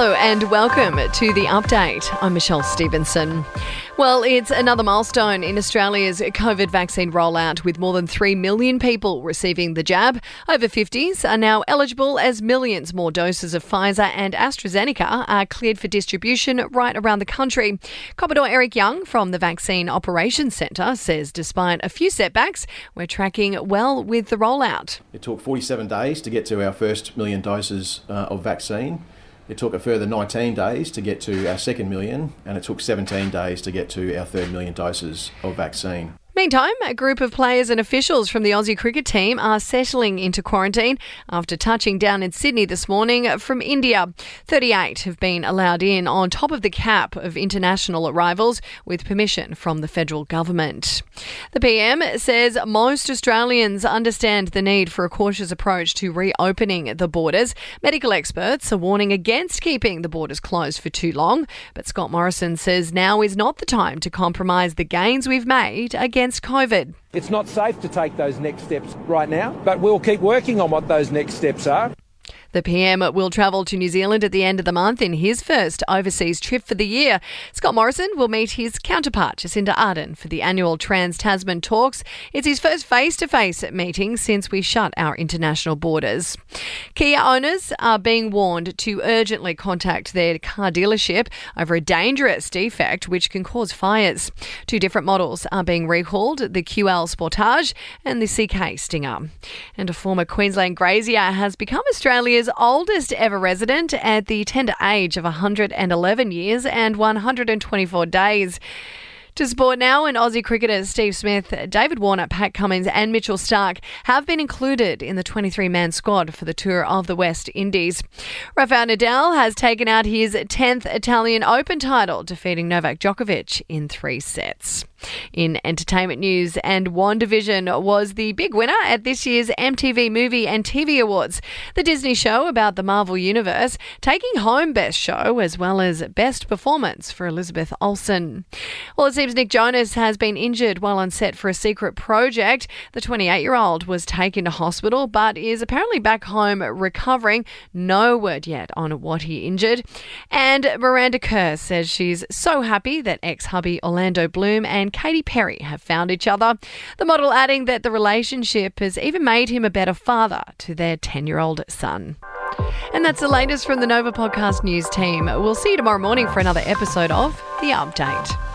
Hello and welcome to the update. I'm Michelle Stevenson. Well, it's another milestone in Australia's COVID vaccine rollout with more than 3 million people receiving the jab. Over 50s are now eligible as millions more doses of Pfizer and AstraZeneca are cleared for distribution right around the country. Commodore Eric Young from the Vaccine Operations Centre says despite a few setbacks, we're tracking well with the rollout. It took 47 days to get to our first million doses uh, of vaccine. It took a further 19 days to get to our second million, and it took 17 days to get to our third million doses of vaccine. Meantime, a group of players and officials from the Aussie cricket team are settling into quarantine after touching down in Sydney this morning from India. 38 have been allowed in on top of the cap of international arrivals with permission from the federal government. The PM says most Australians understand the need for a cautious approach to reopening the borders. Medical experts are warning against keeping the borders closed for too long, but Scott Morrison says now is not the time to compromise the gains we've made against against COVID. It's not safe to take those next steps right now, but we'll keep working on what those next steps are. The PM will travel to New Zealand at the end of the month in his first overseas trip for the year. Scott Morrison will meet his counterpart, Jacinda Ardern, for the annual Trans Tasman talks. It's his first face to face meeting since we shut our international borders. Kia owners are being warned to urgently contact their car dealership over a dangerous defect which can cause fires. Two different models are being recalled the QL Sportage and the CK Stinger. And a former Queensland grazier has become Australia's Australia's oldest ever resident at the tender age of 111 years and 124 days. To sport now, and Aussie cricketers Steve Smith, David Warner, Pat Cummins, and Mitchell Starc have been included in the 23 man squad for the tour of the West Indies. Rafael Nadal has taken out his 10th Italian Open title, defeating Novak Djokovic in three sets. In entertainment news, and WandaVision was the big winner at this year's MTV Movie and TV Awards. The Disney show about the Marvel Universe taking home Best Show as well as Best Performance for Elizabeth Olsen. Well, it seems Nick Jonas has been injured while on set for a secret project. The 28 year old was taken to hospital but is apparently back home recovering. No word yet on what he injured. And Miranda Kerr says she's so happy that ex hubby Orlando Bloom and Katy Perry have found each other. The model adding that the relationship has even made him a better father to their 10 year old son. And that's the latest from the Nova Podcast News team. We'll see you tomorrow morning for another episode of The Update.